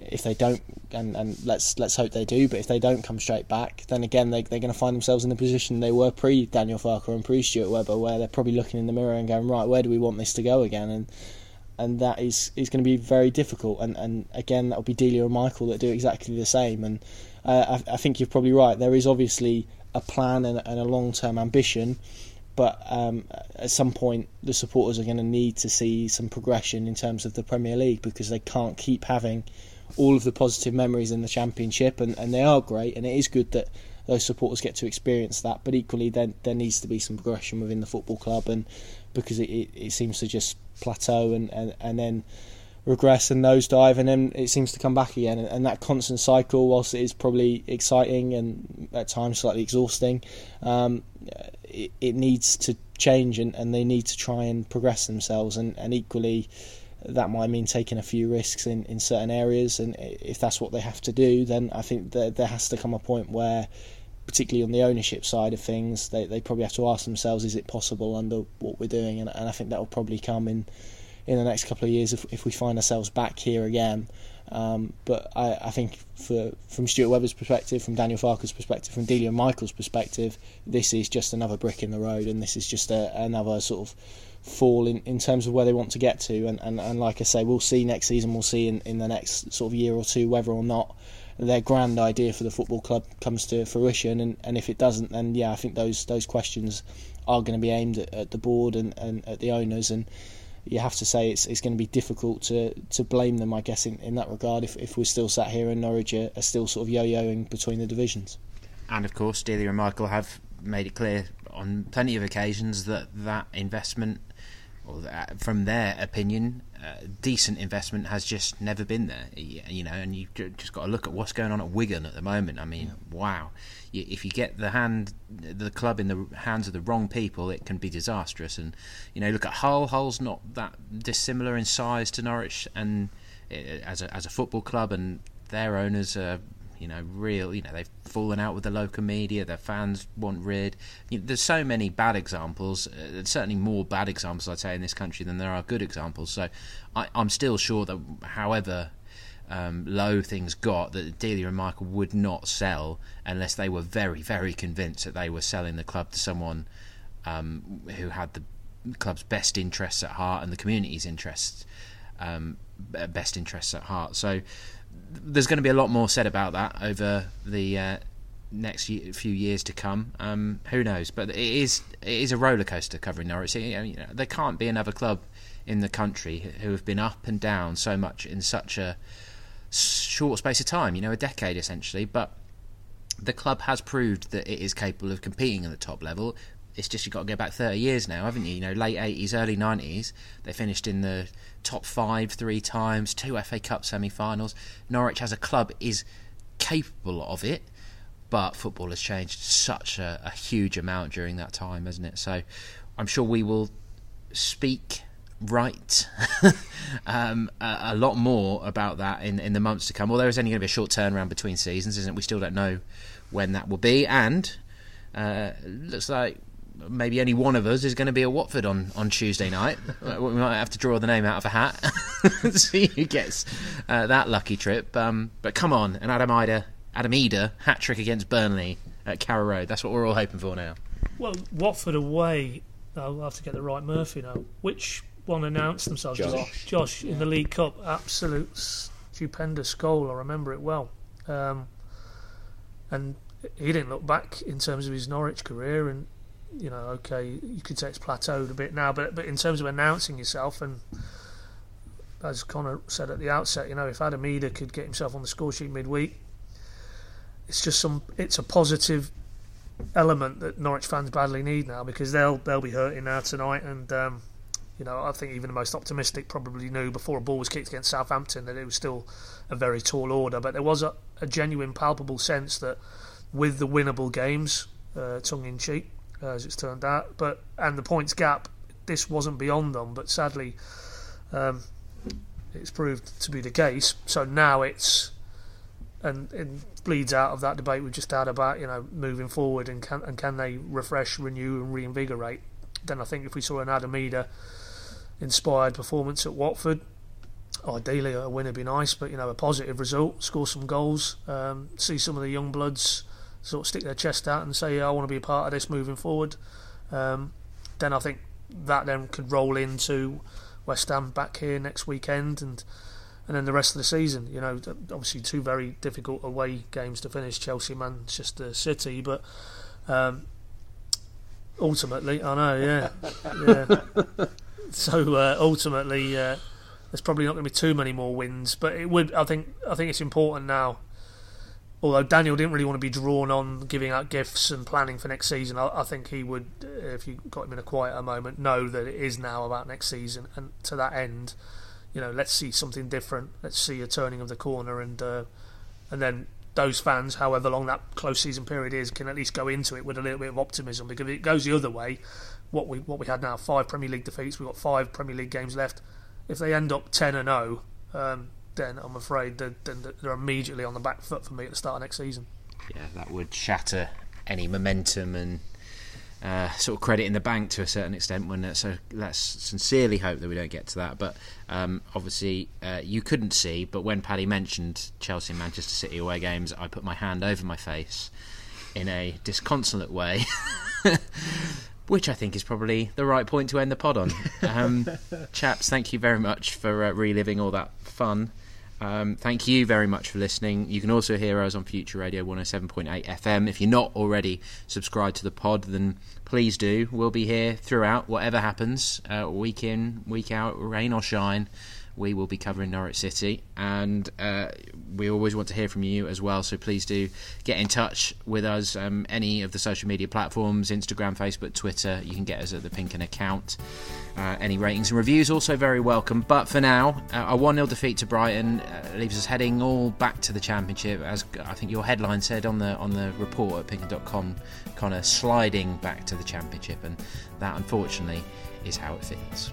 if they don't, and, and let's let's hope they do, but if they don't come straight back, then again they, they're going to find themselves in the position they were pre Daniel Farke and pre Stuart Webber, where they're probably looking in the mirror and going, right, where do we want this to go again? And and that is is going to be very difficult. And and again, that'll be Delia and Michael that do exactly the same. And uh, I, I, think you're probably right. There is obviously a plan and, and a long term ambition, but um, at some point the supporters are going to need to see some progression in terms of the Premier League because they can't keep having all of the positive memories in the Championship, and, and they are great, and it is good that those supporters get to experience that. But equally, then there needs to be some progression within the football club, and because it, it, it seems to just plateau and, and, and then regress and nosedive, and then it seems to come back again. And, and, that constant cycle, whilst it is probably exciting and at times slightly exhausting, um, it, it, needs to change, and, and they need to try and progress themselves. And, and equally, that might mean taking a few risks in, in certain areas. And if that's what they have to do, then I think that there has to come a point where particularly on the ownership side of things, they, they probably have to ask themselves, is it possible under what we're doing? And, and I think that will probably come in in the next couple of years if, if we find ourselves back here again. Um, but I, I, think for, from Stuart Webber's perspective, from Daniel Farke's perspective, from Delia Michael's perspective, this is just another brick in the road, and this is just a, another sort of fall in, in terms of where they want to get to. And, and, and like I say, we'll see next season, we'll see in, in the next sort of year or two whether or not their grand idea for the football club comes to fruition. And, and if it doesn't, then yeah, I think those those questions are going to be aimed at, at the board and, and at the owners. And you have to say it's it's going to be difficult to, to blame them, I guess, in, in that regard. If, if we're still sat here and Norwich are, are still sort of yo-yoing between the divisions. And of course, Delia and Michael have made it clear on plenty of occasions that that investment or that, from their opinion, uh, decent investment has just never been there. You know, and you've just got to look at what's going on at Wigan at the moment. I mean, yeah. wow! If you get the hand, the club in the hands of the wrong people, it can be disastrous. And you know, look at Hull. Hull's not that dissimilar in size to Norwich, and uh, as a as a football club, and their owners are you know, real, you know, they've fallen out with the local media, their fans want rid. You know, there's so many bad examples, uh, certainly more bad examples, I'd say, in this country than there are good examples. So I, am still sure that however um, low things got, that Delia and Michael would not sell unless they were very, very convinced that they were selling the club to someone um, who had the club's best interests at heart and the community's interests. Um, best interests at heart. So there's going to be a lot more said about that over the uh, next few years to come. Um, who knows? But it is it is a roller coaster covering Norwich. You know, there can't be another club in the country who have been up and down so much in such a short space of time. You know, a decade essentially. But the club has proved that it is capable of competing at the top level. It's just you've got to go back 30 years now, haven't you? You know, late 80s, early 90s, they finished in the top five three times, two FA Cup semi-finals. Norwich as a club is capable of it, but football has changed such a, a huge amount during that time, hasn't it? So I'm sure we will speak right um, a, a, lot more about that in, in the months to come. Although there's only going to be a short turnaround between seasons, isn't it? We still don't know when that will be, and uh, looks like maybe only one of us is going to be at Watford on, on Tuesday night. Uh, we might have to draw the name out of a hat, and see who gets uh, that lucky trip. Um, but come on, an Adam Idah, Adam Idah hat trick against Burnley at Carrow Road. That's what we're all hoping for now. Well, Watford away. I'll have to get the right Murphy now. Which one announced themselves? Josh. Josh in the League Cup. Absolute stupendous goal. I remember it well. Um, and he didn't look back in terms of his Norwich career, and you know, okay, you could say it's plateaued a bit now, but but in terms of announcing yourself and as Connor said at the outset, you know, if Adam Idah could get himself on the score sheet midweek, it's just some it's a positive element that Norwich fans badly need now because they'll they'll be hurting now tonight and um, you know I think even the most optimistic probably knew before a ball was kicked against Southampton that it was still a very tall order. But there was a, a genuine palpable sense that with the winnable games uh, tongue in cheek uh, as it's turned out. But and the points gap, this wasn't beyond them. But sadly, um, it's proved to be the case. So now it's and it bleeds out of that debate we've just had about you know moving forward and can and can they refresh, renew, and reinvigorate. Then I think if we saw an Adam Idah inspired performance at Watford, ideally a win would be nice, but you know a positive result, score some goals, um, see some of the young bloods sort of stick their chest out and say, yeah, I want to be a part of this moving forward, um, then I think that then could roll into West Ham back here next weekend and and then the rest of the season. You know, obviously two very difficult away games to finish: Chelsea, Manchester City, but. Um, ultimately, I know, yeah, yeah. so uh, ultimately, uh, there's probably not going to be too many more wins, but it would. I think. I think it's important now. Although Daniel didn't really want to be drawn on giving out gifts and planning for next season, I, I think he would, if you got him in a quieter moment, know that it is now about next season. And to that end, you know, let's see something different. Let's see a turning of the corner, and uh, and then those fans, however long that close season period is, can at least go into it with a little bit of optimism. Because if it goes the other way, what we what we had now, five Premier League defeats, we've got five Premier League games left. If they end up ten and zero, um, then I'm afraid that then they're immediately on the back foot for me at the start of next season. Yeah, that would shatter any momentum and uh, sort of credit in the bank to a certain extent. When uh, so, let's sincerely hope that we don't get to that. But um, obviously, uh, you couldn't see. But when Paddy mentioned Chelsea and Manchester City away games, I put my hand over my face in a disconsolate way. Which I think is probably the right point to end the pod on. Um, chaps, thank you very much for uh, reliving all that fun. Um, thank you very much for listening. You can also hear us on Future Radio 107.8 FM. If you're not already subscribed to the pod, then please do. We'll be here throughout, whatever happens, uh, week in, week out, rain or shine. We will be covering Norwich City, and uh, we always want to hear from you as well. So please do get in touch with us. Um, any of the social media platforms Instagram, Facebook, Twitter you can get us at the Pinkun account. Uh, any ratings and reviews also very welcome. But for now, uh, a 1 0 defeat to Brighton uh, leaves us heading all back to the Championship, as I think your headline said on the on the report at pinkun.com, kind of sliding back to the Championship, and that unfortunately is how it feels.